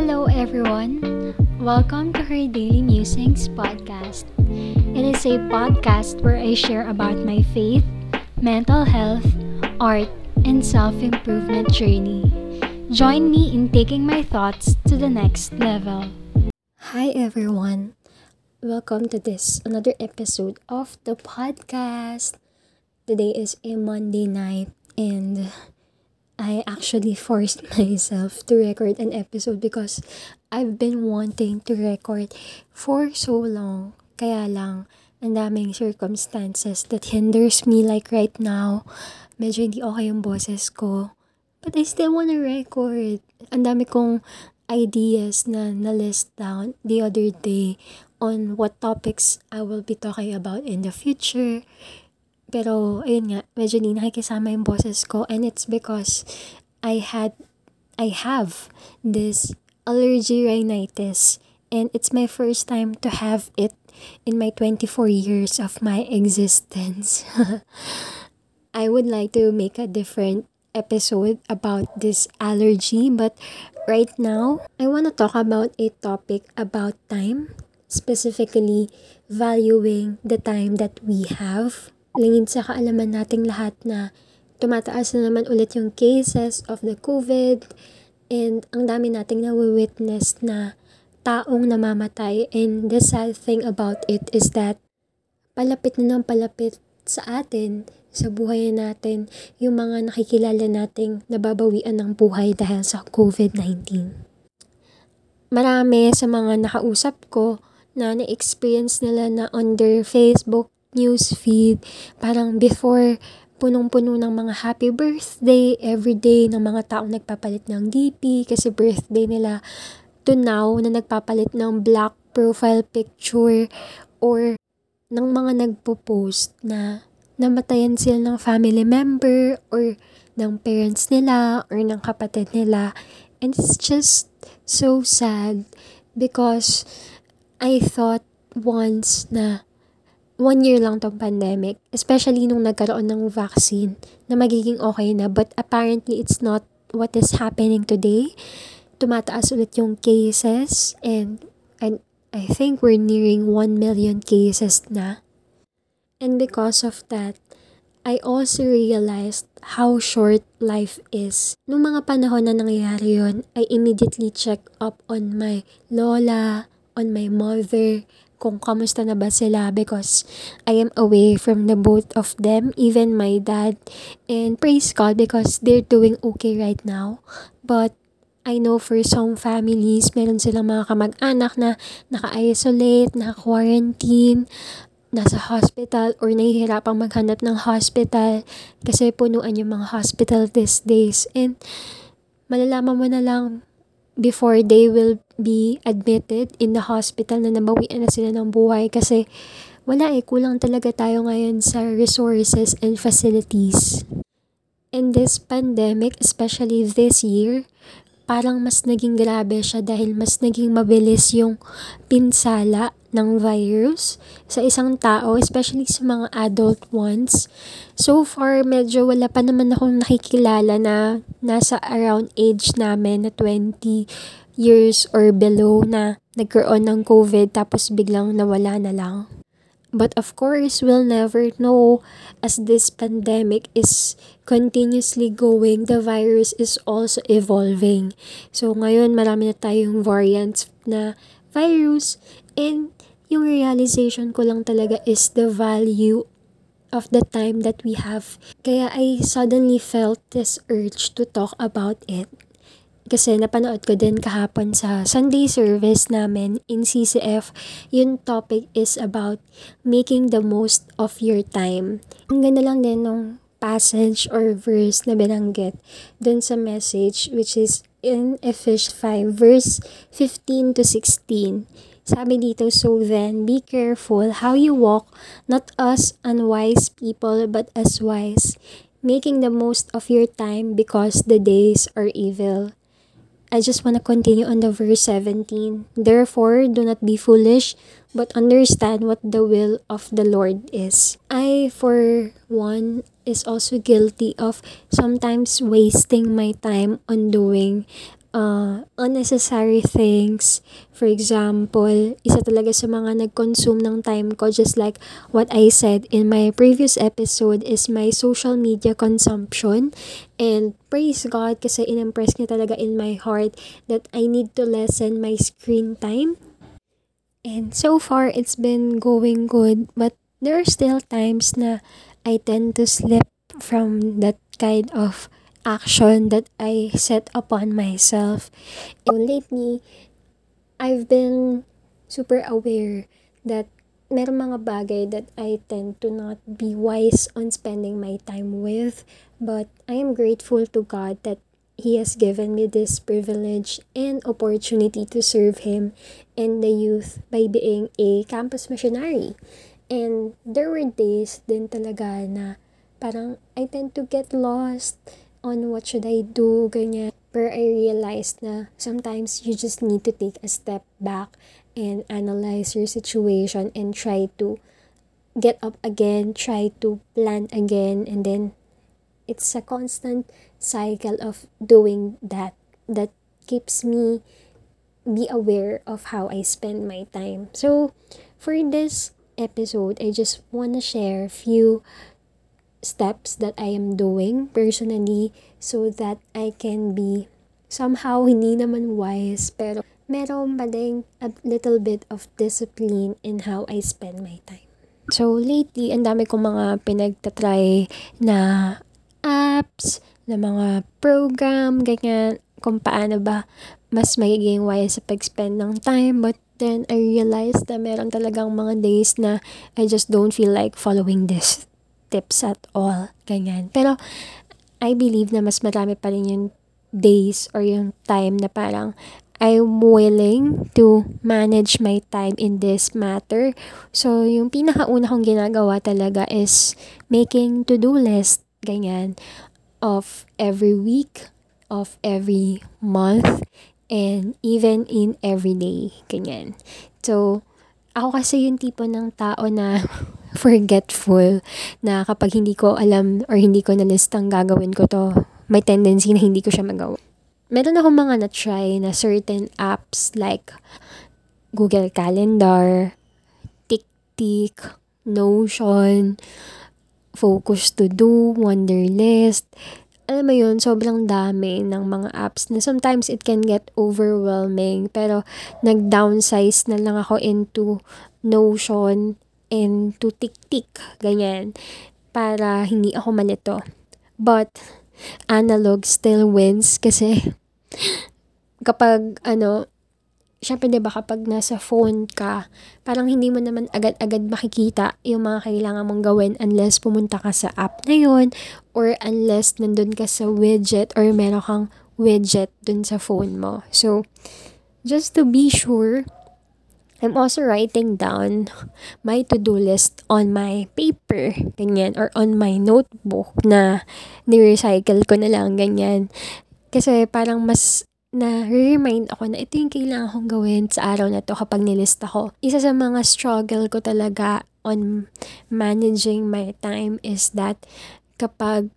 Hello, everyone. Welcome to her Daily Musings podcast. It is a podcast where I share about my faith, mental health, art, and self improvement journey. Join me in taking my thoughts to the next level. Hi, everyone. Welcome to this another episode of the podcast. Today is a Monday night, and I actually forced myself to record an episode because I've been wanting to record for so long. Kaya lang, ang daming circumstances that hinders me like right now. Medyo hindi okay yung boses ko. But I still wanna record. Ang dami kong ideas na na-list down the other day on what topics I will be talking about in the future. Pero, ayun nga, medyo hindi nakikisama yung boses ko and it's because I had, I have this allergy rhinitis and it's my first time to have it in my 24 years of my existence. I would like to make a different episode about this allergy, but right now, I want to talk about a topic about time, specifically valuing the time that we have. Lingid sa kaalaman nating lahat na tumataas na naman ulit yung cases of the COVID and ang dami nating nawi-witness na taong namamatay and the sad thing about it is that palapit na ng palapit sa atin sa buhay natin yung mga nakikilala nating nababawian ng buhay dahil sa COVID-19. Marami sa mga nakausap ko na na-experience nila na on their Facebook newsfeed, parang before punong-puno ng mga happy birthday everyday ng mga taong nagpapalit ng DP kasi birthday nila to now na nagpapalit ng black profile picture or ng mga nagpo-post na namatayan sila ng family member or ng parents nila or ng kapatid nila. And it's just so sad because I thought once na one year lang tong pandemic, especially nung nagkaroon ng vaccine, na magiging okay na. But apparently, it's not what is happening today. Tumataas ulit yung cases and, and I think we're nearing 1 million cases na. And because of that, I also realized how short life is. Nung mga panahon na nangyayari yun, I immediately check up on my lola, on my mother, kung kamusta na ba sila because I am away from the both of them, even my dad. And praise God because they're doing okay right now. But I know for some families, meron silang mga kamag-anak na naka-isolate, naka-quarantine, nasa hospital or nahihirapang maghanap ng hospital kasi punuan yung mga hospital these days. And malalaman mo na lang before they will be admitted in the hospital na nabawian na sila ng buhay kasi wala eh, kulang talaga tayo ngayon sa resources and facilities. In this pandemic, especially this year, parang mas naging grabe siya dahil mas naging mabilis yung pinsala ng virus sa isang tao, especially sa mga adult ones. So far, medyo wala pa naman akong nakikilala na nasa around age namin na 20 years or below na nagkaroon ng COVID tapos biglang nawala na lang. But of course, we'll never know as this pandemic is continuously going, the virus is also evolving. So ngayon, marami na tayong variants na virus and yung realization ko lang talaga is the value of the time that we have. Kaya I suddenly felt this urge to talk about it. Kasi napanood ko din kahapon sa Sunday service namin in CCF, yung topic is about making the most of your time. Ang ganda lang din nung passage or verse na binanggit dun sa message which is in Ephesians 5 verse 15 to 16. Sabi dito, so then, be careful how you walk, not as unwise people, but as wise, making the most of your time because the days are evil. I just want to continue on the verse 17. Therefore, do not be foolish, but understand what the will of the Lord is. I, for one, is also guilty of sometimes wasting my time on doing uh, unnecessary things. For example, isa talaga sa mga nag-consume ng time ko just like what I said in my previous episode is my social media consumption. And praise God kasi in-impress niya talaga in my heart that I need to lessen my screen time. And so far, it's been going good. But there are still times na I tend to slip from that kind of action that I set upon myself. And lately, I've been super aware that meron mga bagay that I tend to not be wise on spending my time with. But I am grateful to God that He has given me this privilege and opportunity to serve Him and the youth by being a campus missionary. And there were days din talaga na parang I tend to get lost on what should I do, ganyan. Pero I realized na sometimes you just need to take a step back and analyze your situation and try to get up again, try to plan again, and then it's a constant cycle of doing that that keeps me be aware of how I spend my time. So for this episode, I just want to share a few steps that I am doing personally so that I can be somehow hindi naman wise pero meron pa din a little bit of discipline in how I spend my time. So lately, ang dami kong mga pinagtatry na apps, na mga program, ganyan, kung paano ba mas magiging wise sa pag-spend ng time. But then, I realized na meron talagang mga days na I just don't feel like following this tips at all. Ganyan. Pero, I believe na mas marami pa rin yung days or yung time na parang I'm willing to manage my time in this matter. So, yung pinakauna kong ginagawa talaga is making to-do list, ganyan, of every week, of every month, and even in every day, ganyan. So, ako kasi yung tipo ng tao na forgetful na kapag hindi ko alam or hindi ko nalistang gagawin ko to, may tendency na hindi ko siya magawa. Meron akong mga na-try na certain apps like Google Calendar, TikTok, Notion, Focus to Do, Wonderlist. Alam mo yun, sobrang dami ng mga apps na sometimes it can get overwhelming. Pero nag-downsize na lang ako into Notion and to tik-tik, ganyan, para hindi ako malito. But, analog still wins kasi kapag ano, syempre 'di ba kapag nasa phone ka, parang hindi mo naman agad-agad makikita yung mga kailangan mong gawin unless pumunta ka sa app na yon or unless nandun ka sa widget or meron kang widget dun sa phone mo. So, just to be sure, I'm also writing down my to-do list on my paper, ganyan, or on my notebook na ni-recycle ko na lang, ganyan. Kasi parang mas na-remind ako na ito yung kailangan kong gawin sa araw na to kapag nilista ko. Isa sa mga struggle ko talaga on managing my time is that kapag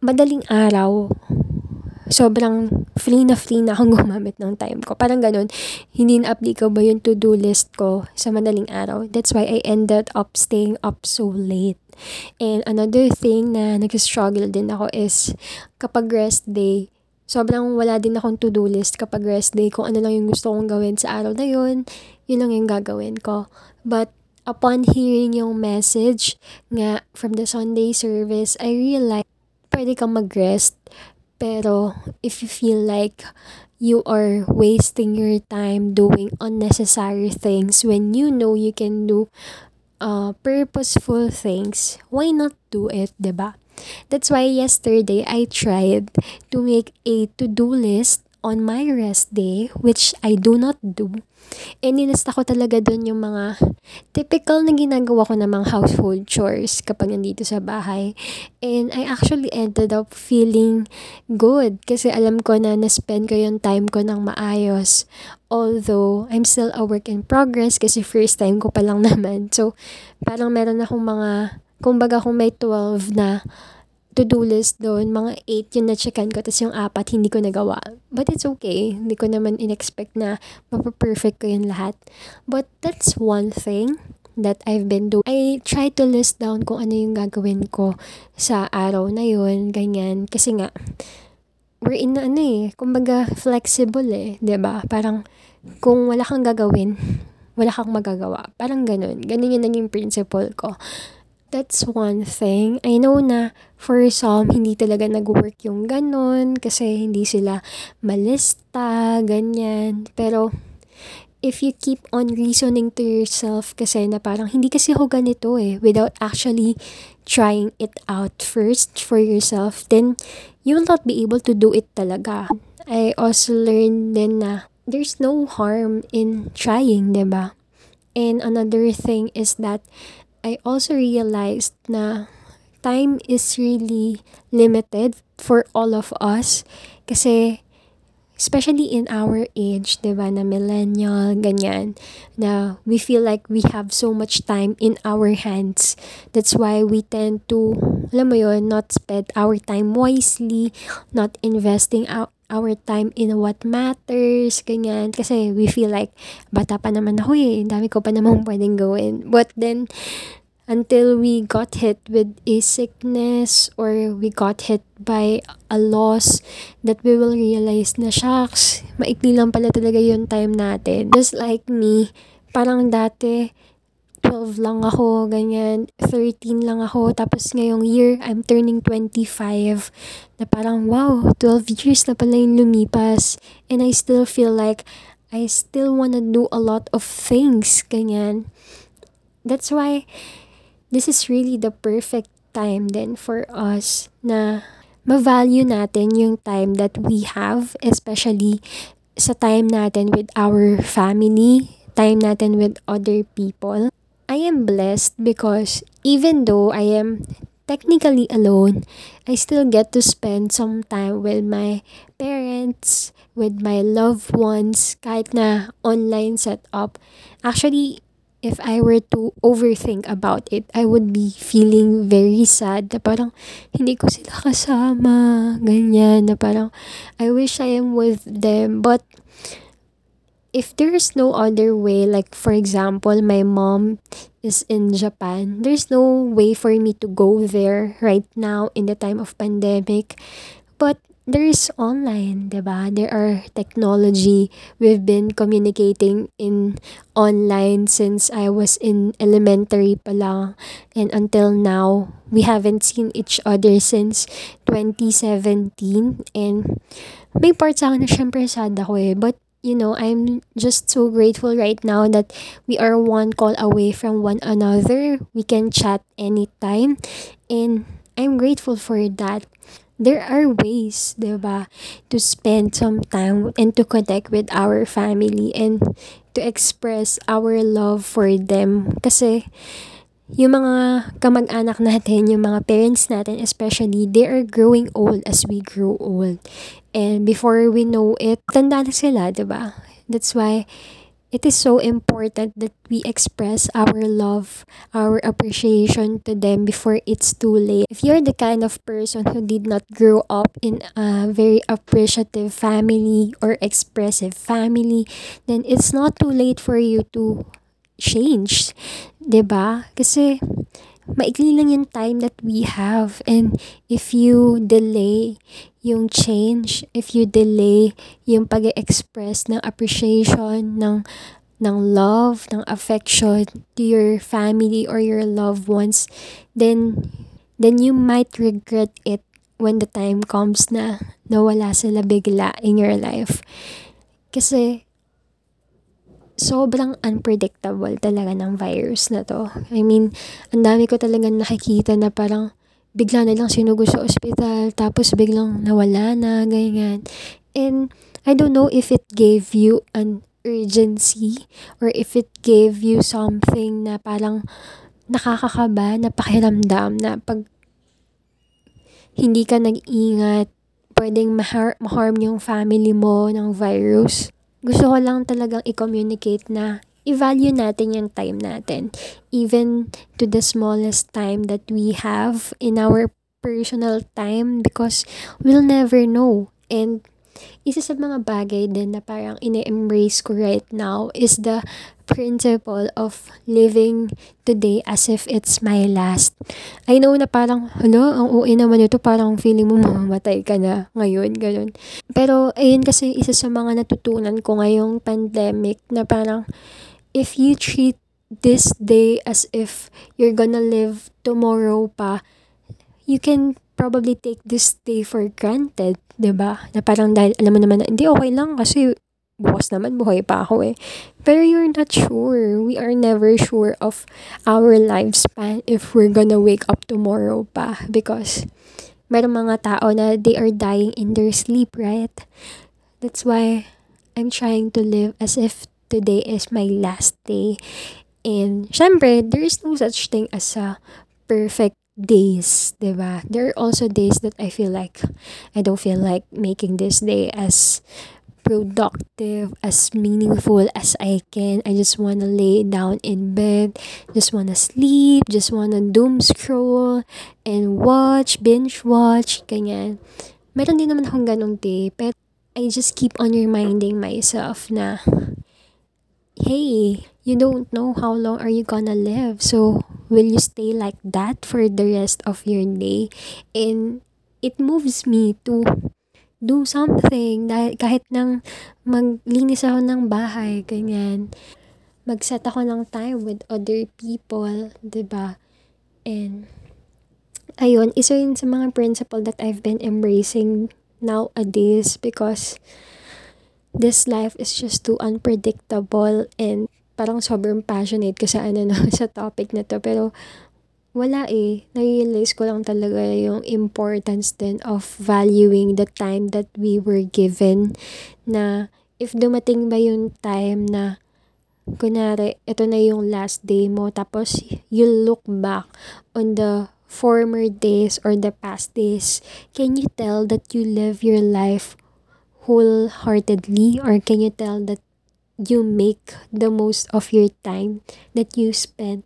madaling araw, sobrang free na free na akong gumamit ng time ko. Parang ganun, hindi na applicable yung to-do list ko sa madaling araw. That's why I ended up staying up so late. And another thing na nag-struggle din ako is kapag rest day, sobrang wala din akong to-do list kapag rest day. Kung ano lang yung gusto kong gawin sa araw na yun, yun lang yung gagawin ko. But upon hearing yung message nga from the Sunday service, I realized pwede kang mag-rest pero if you feel like you are wasting your time doing unnecessary things when you know you can do uh, purposeful things, why not do it, ba? That's why yesterday I tried to make a to-do list on my rest day, which I do not do. And nilista ko talaga dun yung mga typical na ginagawa ko namang household chores kapag nandito sa bahay. And I actually ended up feeling good kasi alam ko na na-spend ko yung time ko ng maayos. Although, I'm still a work in progress kasi first time ko pa lang naman. So, parang meron akong mga, kumbaga kung may 12 na to-do list doon, mga 8 yung na-checkan ko, tapos yung apat hindi ko nagawa. But it's okay. Hindi ko naman in-expect na mapaperfect ko yun lahat. But that's one thing that I've been doing. I try to list down kung ano yung gagawin ko sa araw na yun, ganyan. Kasi nga, we're in na ano eh, kumbaga flexible eh, ba Parang, kung wala kang gagawin, wala kang magagawa. Parang ganun. Ganun yung naging principle ko. That's one thing. I know na for some, hindi talaga nag-work yung ganun kasi hindi sila malista, ganyan. Pero, if you keep on reasoning to yourself kasi na parang hindi kasi ako ganito eh without actually trying it out first for yourself, then you will not be able to do it talaga. I also learned then na there's no harm in trying, ba? And another thing is that I also realized na time is really limited for all of us kasi especially in our age, 'di ba, na millennial, ganyan, na we feel like we have so much time in our hands. That's why we tend to, alam mo yun, not spend our time wisely, not investing our, time in what matters, ganyan. Kasi we feel like, bata pa naman ako eh, dami ko pa namang pwedeng gawin. But then, until we got hit with a sickness or we got hit by a loss that we will realize na shucks, maikli lang pala talaga yung time natin. Just like me, parang dati, 12 lang ako, ganyan, 13 lang ako, tapos ngayong year, I'm turning 25, na parang, wow, 12 years na pala yung lumipas, and I still feel like, I still wanna do a lot of things, ganyan. That's why, this is really the perfect time then for us na ma-value natin yung time that we have, especially sa time natin with our family, time natin with other people. I am blessed because even though I am technically alone, I still get to spend some time with my parents, with my loved ones, kahit na online setup. Actually, if I were to overthink about it, I would be feeling very sad na parang hindi ko sila kasama, ganyan, na parang I wish I am with them. But if there's no other way, like for example, my mom is in Japan, there's no way for me to go there right now in the time of pandemic. But there is online, 'di ba? There are technology. We've been communicating in online since I was in elementary pa lang. And until now, we haven't seen each other since 2017. And may part sa akin na syempre sad ako eh. But you know, I'm just so grateful right now that we are one call away from one another. We can chat anytime. And I'm grateful for that. There are ways, di to spend some time and to connect with our family and to express our love for them. Kasi, yung mga kamag-anak natin, yung mga parents natin especially, they are growing old as we grow old. And before we know it, tanda na sila, ba? Diba? That's why it is so important that we express our love, our appreciation to them before it's too late. If you're the kind of person who did not grow up in a very appreciative family or expressive family, then it's not too late for you to change. 'Di ba? Kasi maikli lang yung time that we have and if you delay yung change, if you delay yung pag express ng appreciation, ng, ng love, ng affection to your family or your loved ones, then, then you might regret it when the time comes na nawala sila bigla in your life. Kasi, sobrang unpredictable talaga ng virus na to. I mean, ang dami ko talaga nakikita na parang bigla na lang sinugo sa ospital, tapos biglang nawala na, ganyan. And I don't know if it gave you an urgency or if it gave you something na parang nakakakaba na pakiramdam na pag hindi ka nag-ingat, pwedeng ma-harm yung family mo ng virus. Gusto ko lang talagang i-communicate na i-value natin yung time natin. Even to the smallest time that we have in our personal time because we'll never know. And isa sa mga bagay din na parang ine-embrace ko right now is the principle of living today as if it's my last. I know na parang, hala, ang uwi naman ito, parang feeling mo mamamatay ka na ngayon, ganun. Pero, ayun kasi isa sa mga natutunan ko ngayong pandemic na parang, if you treat this day as if you're gonna live tomorrow pa, you can probably take this day for granted, 'di ba? Na parang dahil alam mo naman na hindi okay lang kasi bukas naman buhay pa ako eh. Pero you're not sure. We are never sure of our lifespan if we're gonna wake up tomorrow pa. Because meron mga tao na they are dying in their sleep, right? That's why I'm trying to live as if today is my last day. And syempre, there is no such thing as a perfect days, 'di ba? There are also days that I feel like I don't feel like making this day as productive, as meaningful as I can. I just want to lay down in bed, just want to sleep, just want to doom scroll and watch, binge watch, ganyan. Meron din naman akong ganong day, pero I just keep on reminding myself na, hey, you don't know how long are you gonna live. So, will you stay like that for the rest of your day? And it moves me to do something. Dahil kahit nang maglinis ako ng bahay, ganyan. Mag-set ako ng time with other people, ba diba? And, ayun, isa yun sa mga principle that I've been embracing nowadays because this life is just too unpredictable and parang sobrang passionate ko sa ano no, sa topic na to. Pero, wala eh. Na-realize ko lang talaga yung importance din of valuing the time that we were given. Na if dumating ba yung time na kunwari, ito na yung last day mo, tapos you look back on the former days or the past days, can you tell that you live your life wholeheartedly or can you tell that you make the most of your time that you spent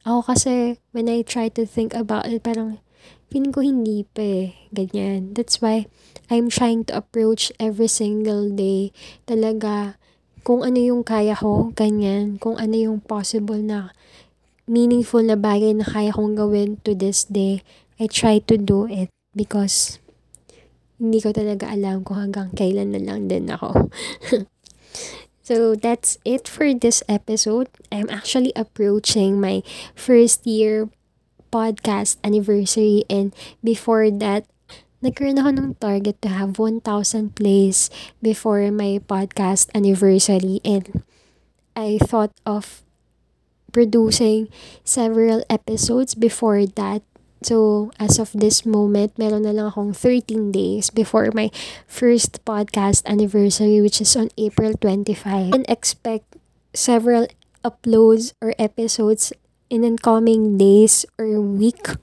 ako kasi, when I try to think about it, parang, feeling ko hindi pa eh. Ganyan. That's why, I'm trying to approach every single day. Talaga, kung ano yung kaya ko, ganyan. Kung ano yung possible na meaningful na bagay na kaya kong gawin to this day, I try to do it because hindi ko talaga alam kung hanggang kailan na lang din ako. So that's it for this episode. I'm actually approaching my first year podcast anniversary. And before that, nagkaroon ako ng target to have 1,000 plays before my podcast anniversary. And I thought of producing several episodes before that So, as of this moment, meron na lang akong 13 days before my first podcast anniversary which is on April 25. And expect several uploads or episodes in incoming days or week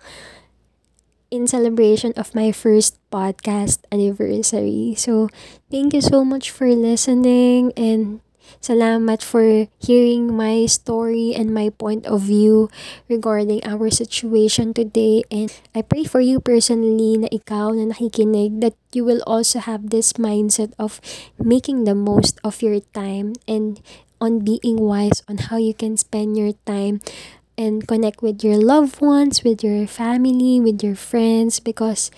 in celebration of my first podcast anniversary. So, thank you so much for listening and Salamat for hearing my story and my point of view regarding our situation today. And I pray for you personally na ikaw na nakikinig that you will also have this mindset of making the most of your time and on being wise on how you can spend your time and connect with your loved ones, with your family, with your friends because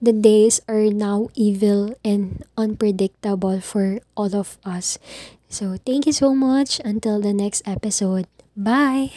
the days are now evil and unpredictable for all of us. So, thank you so much. Until the next episode. Bye!